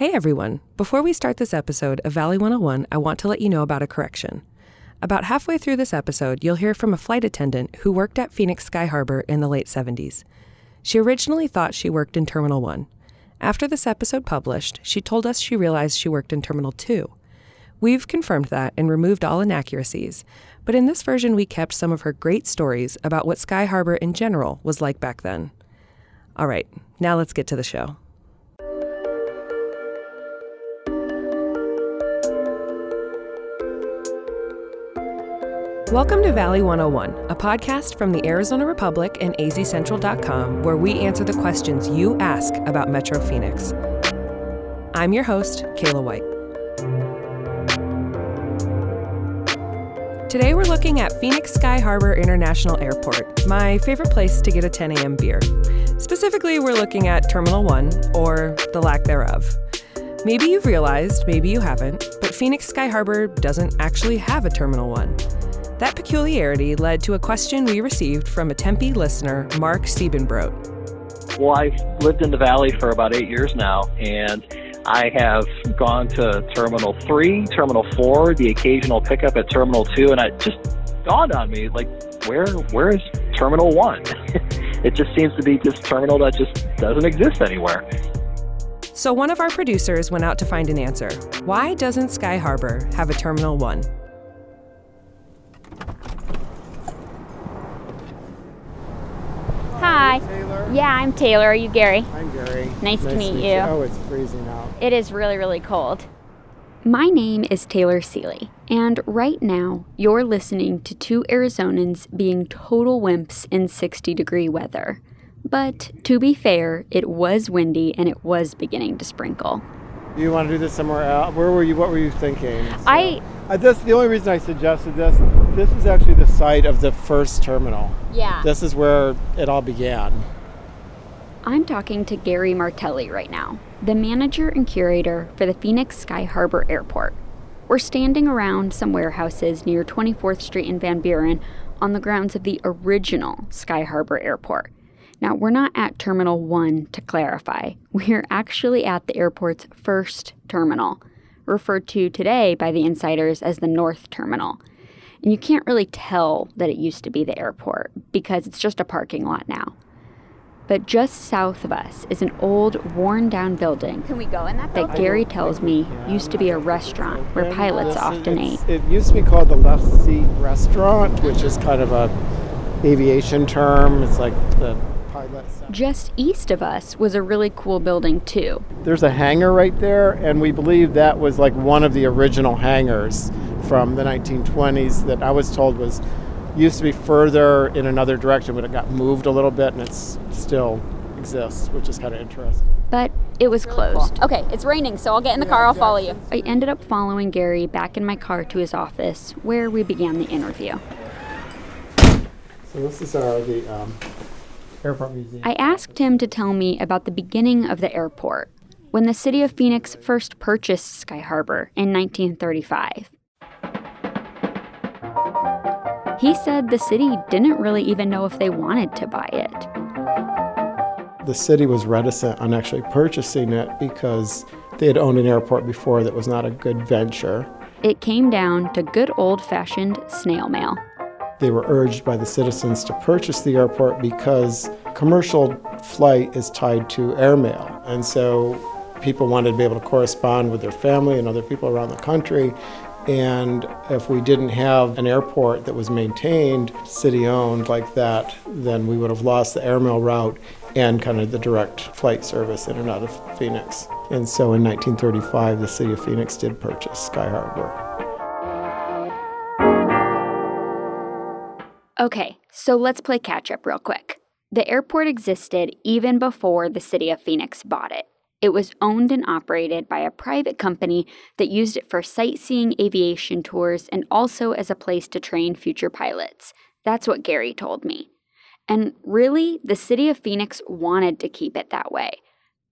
Hey everyone! Before we start this episode of Valley 101, I want to let you know about a correction. About halfway through this episode, you'll hear from a flight attendant who worked at Phoenix Sky Harbor in the late 70s. She originally thought she worked in Terminal 1. After this episode published, she told us she realized she worked in Terminal 2. We've confirmed that and removed all inaccuracies, but in this version, we kept some of her great stories about what Sky Harbor in general was like back then. All right, now let's get to the show. Welcome to Valley 101, a podcast from the Arizona Republic and azcentral.com where we answer the questions you ask about Metro Phoenix. I'm your host, Kaila White. Today we're looking at Phoenix Sky Harbor International Airport, my favorite place to get a 10 a.m. beer. Specifically, we're looking at Terminal 1, or the lack thereof. Maybe you've realized, maybe you haven't, but Phoenix Sky Harbor doesn't actually have a Terminal 1. That peculiarity led to a question we received from a Tempe listener, Mark Siebenbrot. Well, I've lived in the valley for about eight years now, and I have gone to Terminal 3, Terminal 4, the occasional pickup at Terminal 2, and it just dawned on me, like, where where is Terminal 1? it just seems to be this terminal that just doesn't exist anywhere. So one of our producers went out to find an answer. Why doesn't Sky Harbor have a Terminal 1? Hi. Taylor. Yeah, I'm Taylor. Are you Gary? I'm Gary. Nice to meet you. Oh, it's freezing out. It is really, really cold. My name is Taylor Seely, and right now you're listening to two Arizonans being total wimps in 60 degree weather. But to be fair, it was windy and it was beginning to sprinkle. You want to do this somewhere else? Where were you? What were you thinking? I- Uh, this the only reason I suggested this. This is actually the site of the first terminal. Yeah. This is where it all began. I'm talking to Gary Martelli right now, the manager and curator for the Phoenix Sky Harbor Airport. We're standing around some warehouses near 24th Street in Van Buren on the grounds of the original Sky Harbor Airport. Now, we're not at Terminal 1 to clarify. We're actually at the airport's first terminal, referred to today by the insiders as the North Terminal. And you can't really tell that it used to be the airport because it's just a parking lot now. But just south of us is an old, worn down building Can we go in that that? Gary tells me used to be a restaurant where uh, pilots this often ate. It used to be called the Left Seat Restaurant, which is kind of a aviation term. It's like the pilot. section. Just east of us was a really cool building, too. There's a hangar right there, and we believe that was like one of the original hangars from the 1920s that I was told was used to be further in another direction, but it got moved a little bit, and it still exists, which is kind of interesting. But it was closed. Okay, it's raining, so I'll get in the car. I'll follow you. I ended up following Gary back in my car to his office, where we began the interview. So this is our the um, airport museum. I asked him to tell me about the beginning of the airport, when the city of Phoenix first purchased Sky Harbor in 1935. He said the city didn't really even know if they wanted to buy it. the city was reticent on actually purchasing it because they had owned an airport before that was not a good venture. It came down to good old fashioned snail mail. They were urged by the citizens to purchase the airport because commercial flight is tied to airmail. And so people wanted to be able to correspond with their family and other people around the country. And if we didn't have an airport that was maintained, city owned like that, then we would have lost the airmail route and kind of the direct flight service in and out of Phoenix. And so in 1935, the city of Phoenix did purchase Sky Harbor. Okay, so let's play catch up real quick. The airport existed even before the city of Phoenix bought it. It was owned and operated by a private company that used it for sightseeing aviation tours and also as a place to train future pilots. That's what Gary told me. And really, the city of Phoenix wanted to keep it that way.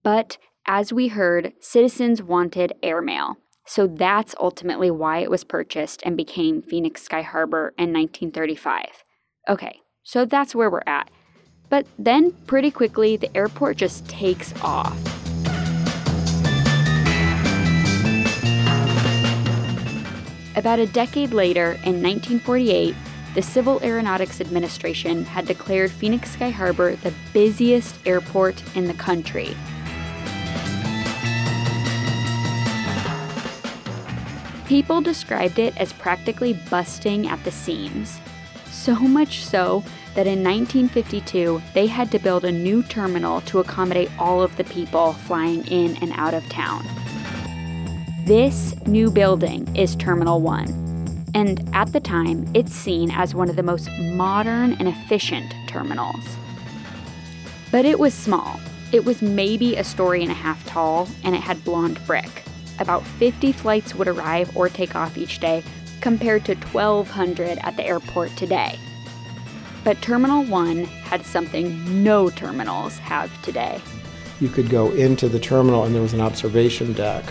But as we heard, citizens wanted airmail. So that's ultimately why it was purchased and became Phoenix Sky Harbor in 1935. Okay, so that's where we're at. But then, pretty quickly, the airport just takes off. About a decade later, in 1948, the Civil Aeronautics Administration had declared Phoenix Sky Harbor the busiest airport in the country. People described it as practically busting at the seams. So much so that in 1952 they had to build a new terminal to accommodate all of the people flying in and out of town. This new building is Terminal 1, and at the time it's seen as one of the most modern and efficient terminals. But it was small. It was maybe a story and a half tall, and it had blonde brick. About 50 flights would arrive or take off each day, compared to 1,200 at the airport today. But Terminal 1 had something no terminals have today. You could go into the terminal and there was an observation deck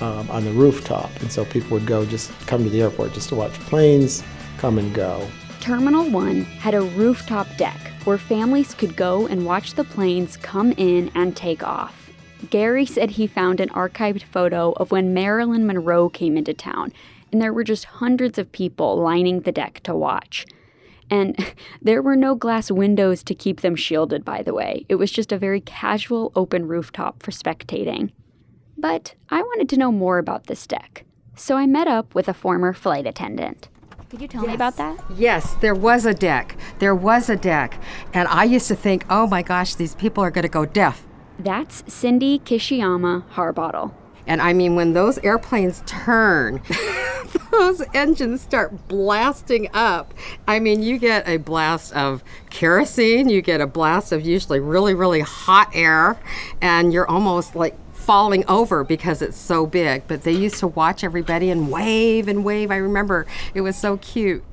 um, on the rooftop. And so people would go just come to the airport just to watch planes come and go. Terminal 1 had a rooftop deck where families could go and watch the planes come in and take off. Gary said he found an archived photo of when Marilyn Monroe came into town, and there were just hundreds of people lining the deck to watch. And there were no glass windows to keep them shielded, by the way. It was just a very casual open rooftop for spectating. But I wanted to know more about this deck, so I met up with a former flight attendant. Could you tell yes. me about that? Yes, there was a deck. There was a deck. And I used to think, oh my gosh, these people are going to go deaf. That's Cindy Kishiyama Harbottle. And I mean, when those airplanes turn, those engines start blasting up. I mean, you get a blast of kerosene, you get a blast of usually really, really hot air, and you're almost like falling over because it's so big. But they used to watch everybody and wave and wave. I remember it was so cute.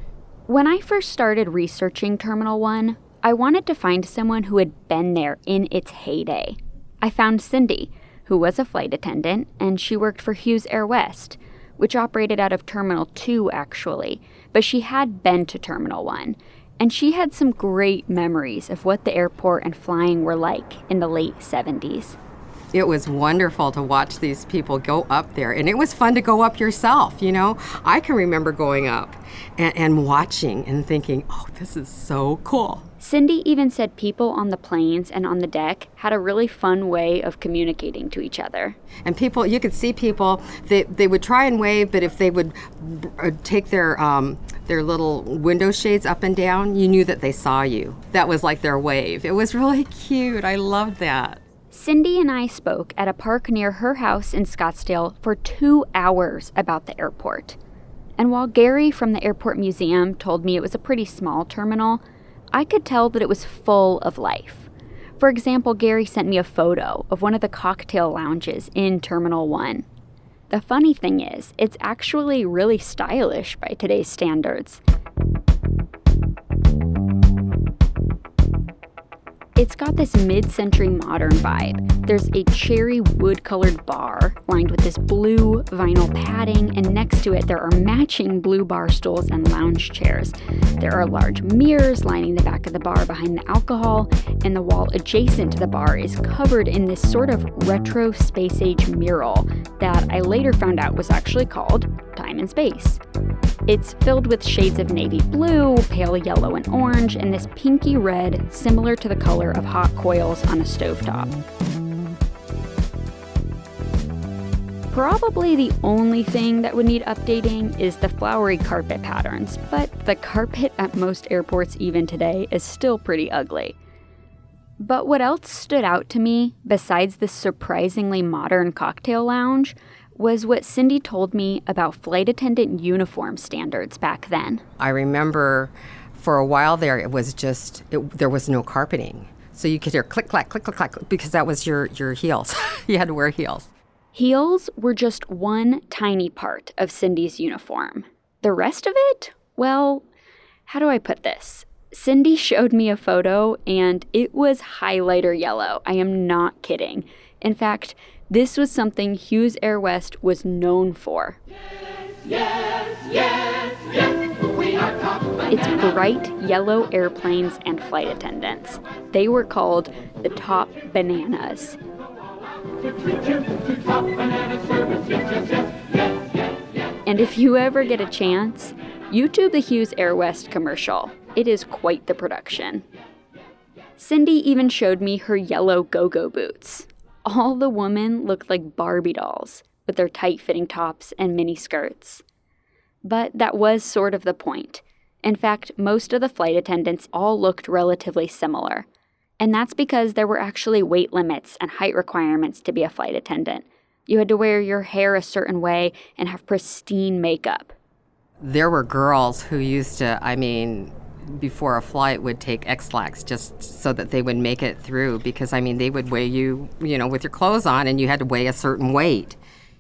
When I first started researching Terminal 1, I wanted to find someone who had been there in its heyday. I found Cindy who was a flight attendant, and she worked for Hughes Air West, which operated out of Terminal 2 actually, but she had been to Terminal 1, and she had some great memories of what the airport and flying were like in the late 70s. It was wonderful to watch these people go up there, and it was fun to go up yourself. You know, I can remember going up and, and watching and thinking, oh, this is so cool. Cindy even said people on the planes and on the deck had a really fun way of communicating to each other. And people, you could see people, they, they would try and wave, but if they would uh, take their, um, their little window shades up and down, you knew that they saw you. That was like their wave. It was really cute. I loved that. Cindy and I spoke at a park near her house in Scottsdale for two hours about the airport. And while Gary from the Airport Museum told me it was a pretty small terminal, I could tell that it was full of life. For example, Gary sent me a photo of one of the cocktail lounges in Terminal 1. The funny thing is, it's actually really stylish by today's standards. It's got this mid century modern vibe. There's a cherry wood colored bar lined with this blue vinyl padding, and next to it, there are matching blue bar stools and lounge chairs. There are large mirrors lining the back of the bar behind the alcohol, and the wall adjacent to the bar is covered in this sort of retro space age mural that I later found out was actually called Time and Space. It's filled with shades of navy blue, pale yellow, and orange, and this pinky red, similar to the color of hot coils on a stovetop. Probably the only thing that would need updating is the flowery carpet patterns, but the carpet at most airports, even today, is still pretty ugly. But what else stood out to me, besides this surprisingly modern cocktail lounge, was what Cindy told me about flight attendant uniform standards back then. I remember for a while there, it was just, it, there was no carpeting. So you could hear click, clack, click, click, clack, because that was your, your heels. you had to wear heels. Heels were just one tiny part of Cindy's uniform. The rest of it? Well, how do I put this? Cindy showed me a photo and it was highlighter yellow. I am not kidding. In fact, this was something Hughes Air West was known for. Yes, yes, yes, it's bright yellow airplanes and flight attendants. They were called the Top Bananas. And if you ever get a chance, YouTube the Hughes Air West commercial. It is quite the production. Cindy even showed me her yellow go go boots. All the women looked like Barbie dolls with their tight fitting tops and mini skirts. But that was sort of the point. In fact, most of the flight attendants all looked relatively similar. And that's because there were actually weight limits and height requirements to be a flight attendant. You had to wear your hair a certain way and have pristine makeup there were girls who used to, I mean, before a flight would take X-Lax just so that they would make it through because I mean they would weigh you, you know, with your clothes on and you had to weigh a certain weight.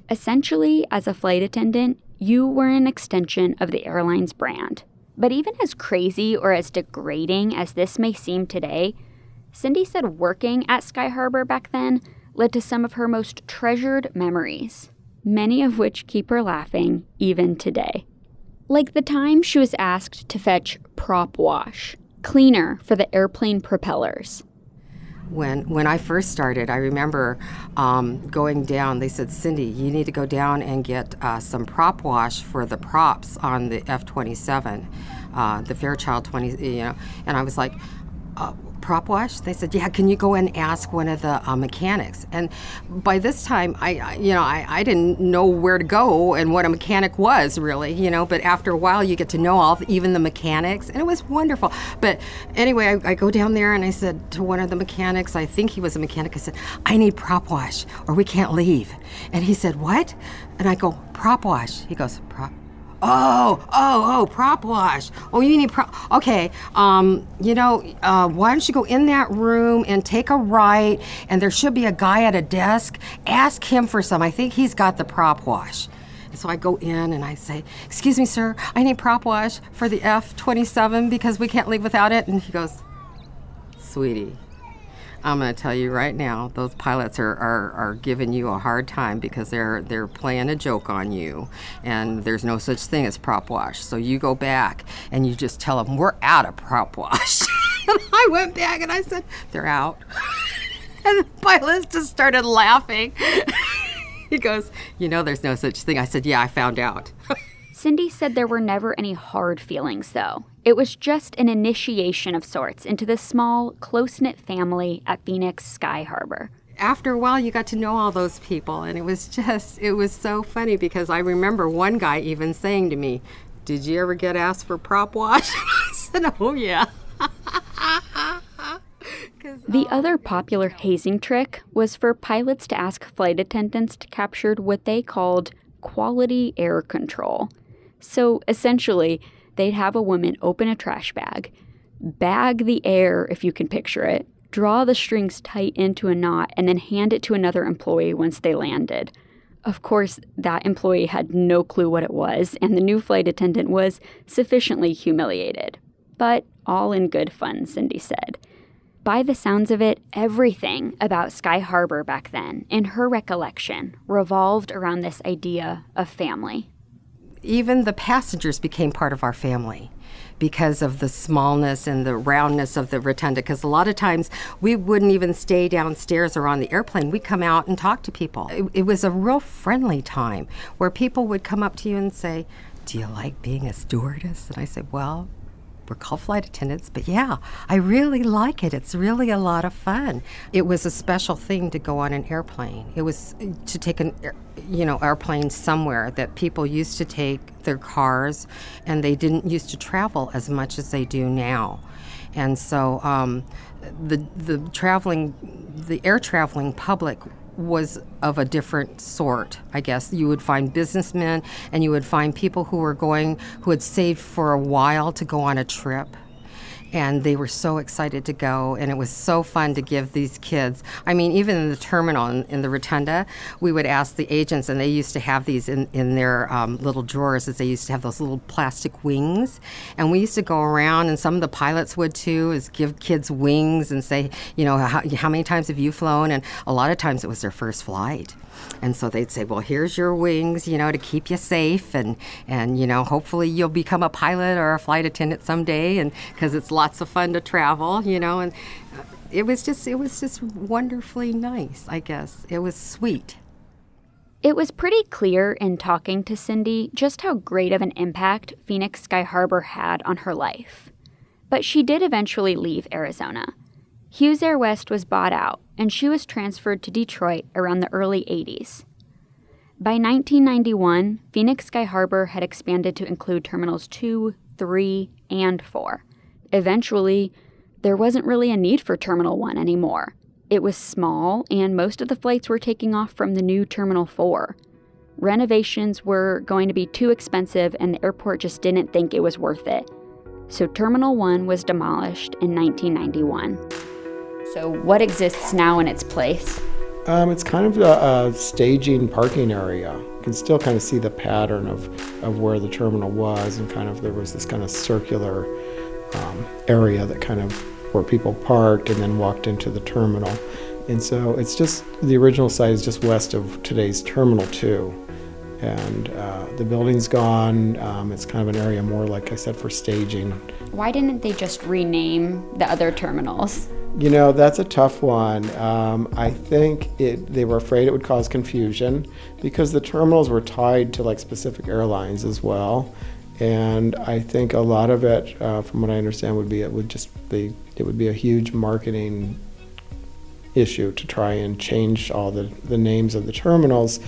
Essentially, as a flight attendant, you were an extension of the airline's brand. But even as crazy or as degrading as this may seem today, Cindy said working at Sky Harbor back then led to some of her most treasured memories, many of which keep her laughing even today. Like the time she was asked to fetch prop wash, cleaner for the airplane propellers. When, when I first started, I remember um, going down. They said, Cindy, you need to go down and get uh, some prop wash for the props on the F 27, uh, the Fairchild 20, you know. And I was like, uh, prop wash? They said, yeah, can you go and ask one of the uh, mechanics? And by this time, I, I you know, I, I didn't know where to go and what a mechanic was really, you know, but after a while you get to know all, even the mechanics, and it was wonderful. But anyway, I, I go down there and I said to one of the mechanics, I think he was a mechanic, I said, I need prop wash or we can't leave. And he said, what? And I go, prop wash. He goes, prop Oh, oh, oh, prop wash. Oh, you need prop. Okay, um, you know, uh, why don't you go in that room and take a right, and there should be a guy at a desk. Ask him for some. I think he's got the prop wash. So I go in and I say, Excuse me, sir, I need prop wash for the F 27 because we can't leave without it. And he goes, Sweetie, I'm going to tell you right now, those pilots are, are, are giving you a hard time because they're they're playing a joke on you, and there's no such thing as prop wash. So you go back and you just tell them we're out of prop wash. and I went back and I said they're out, and the pilots just started laughing. he goes, you know, there's no such thing. I said, yeah, I found out. Cindy said there were never any hard feelings, though. It was just an initiation of sorts into the small, close knit family at Phoenix Sky Harbor. After a while, you got to know all those people, and it was just, it was so funny because I remember one guy even saying to me, Did you ever get asked for prop wash? I said, Oh, yeah. The oh, other popular hazing trick was for pilots to ask flight attendants to capture what they called quality air control. So essentially, they'd have a woman open a trash bag, bag the air, if you can picture it, draw the strings tight into a knot, and then hand it to another employee once they landed. Of course, that employee had no clue what it was, and the new flight attendant was sufficiently humiliated. But all in good fun, Cindy said. By the sounds of it, everything about Sky Harbor back then, in her recollection, revolved around this idea of family even the passengers became part of our family because of the smallness and the roundness of the rotunda. Because a lot of times we wouldn't even stay downstairs or on the airplane. We'd come out and talk to people. It, it, was a real friendly time where people would come up to you and say, Do you like being a stewardess? And I said, Well, we're called flight attendants, but yeah, I really like it. It's really a lot of fun. It was a special thing to go on an airplane. It was to take an, you know, airplane somewhere that people used to take their cars, and they didn't used to travel as much as they do now. And so um, the the traveling, the air traveling public was of a different sort, I guess. You would find businessmen and you would find people who were going, who had saved for a while to go on a trip and they were so excited to go and it was so fun to give these kids i mean even in the terminal in, in the rotunda we would ask the agents and they used to have these in, in their um, little drawers as they used to have those little plastic wings and we used to go around and some of the pilots would too is give kids wings and say you know how, how many times have you flown and a lot of times it was their first flight and so they'd say, well, here's your wings, you know, to keep you safe. And, and you know, hopefully you'll become a pilot or a flight attendant someday. And because it's lots of fun to travel, you know. And uh, it was just, it was just wonderfully nice, I guess. It was sweet. It was pretty clear in talking to Cindy just how great of an impact Phoenix Sky Harbor had on her life. But she did eventually leave Arizona. Hughes Air West was bought out, and she was transferred to Detroit around the early 80s. By 1991, Phoenix Sky Harbor had expanded to include Terminals 2, 3, and 4. Eventually, there wasn't really a need for Terminal 1 anymore. It was small, and most of the flights were taking off from the new Terminal 4. Renovations were going to be too expensive, and the airport just didn't think it was worth it. So Terminal 1 was demolished in 1991. So, what exists now in its place? Um, it's kind of a, a, staging parking area. You can still kind of see the pattern of, of where the terminal was, and kind of there was this kind of circular um, area that kind of where people parked and then walked into the terminal. And so it's just the original site is just west of today's Terminal 2. And uh, the building's gone. Um, it's kind of an area more, like I said, for staging. Why didn't they just rename the other terminals? You know, that's a tough one. Um, I think it, they were afraid it would cause confusion because the terminals were tied to like specific airlines as well. And I think a lot of it, uh, from what I understand, would be it would just be it would be a huge marketing issue to try and change all the, the names of the terminals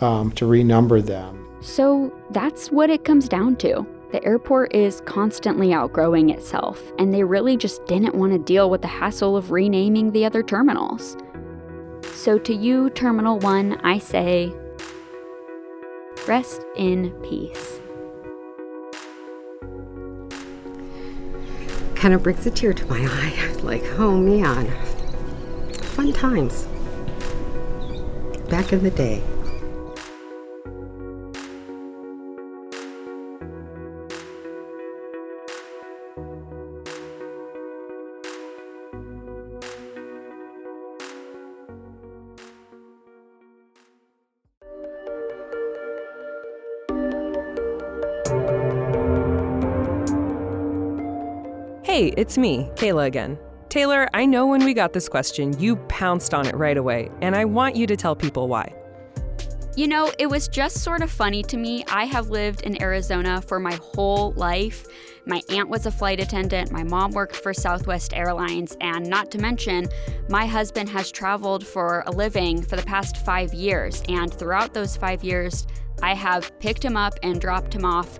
um, to renumber them. So that's what it comes down to. The airport is constantly outgrowing itself, and they really just didn't want to deal with the hassle of renaming the other terminals. So to you, Terminal 1, I say, rest in peace. Kind of brings a tear to my eye. Like, oh man, fun times. Back in the day. Hey, it's me, Kaila again. Taylor, I know when we got this question, you pounced on it right away, and I want you to tell people why. You know, it was just sort of funny to me. I have lived in Arizona for my whole life. My aunt was a flight attendant, my mom worked for Southwest Airlines, and not to mention, my husband has traveled for a living for the past five years. And throughout those five years, I have picked him up and dropped him off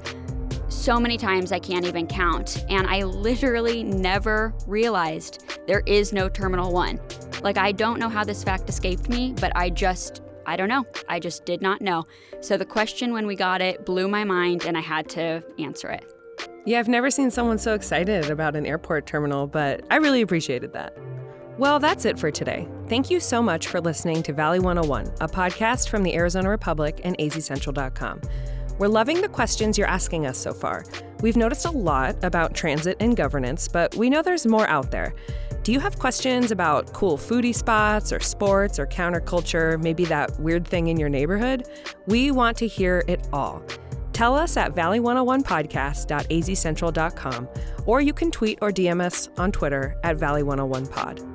so many times I can't even count. And I literally never realized there is no Terminal 1. Like, I don't know how this fact escaped me, but I just, I don't know. I just did not know. So the question when we got it blew my mind, and I had to answer it. Yeah, I've never seen someone so excited about an airport terminal, but I really appreciated that. Well, that's it for today. Thank you so much for listening to Valley 101, a podcast from the Arizona Republic and azcentral.com. We're loving the questions you're asking us so far. We've noticed a lot about transit and governance, but we know there's more out there. Do you have questions about cool foodie spots or sports or counterculture, maybe that weird thing in your neighborhood? We want to hear it all. Tell us at valley101podcast.azcentral.com, or you can tweet or DM us on Twitter at valley101pod.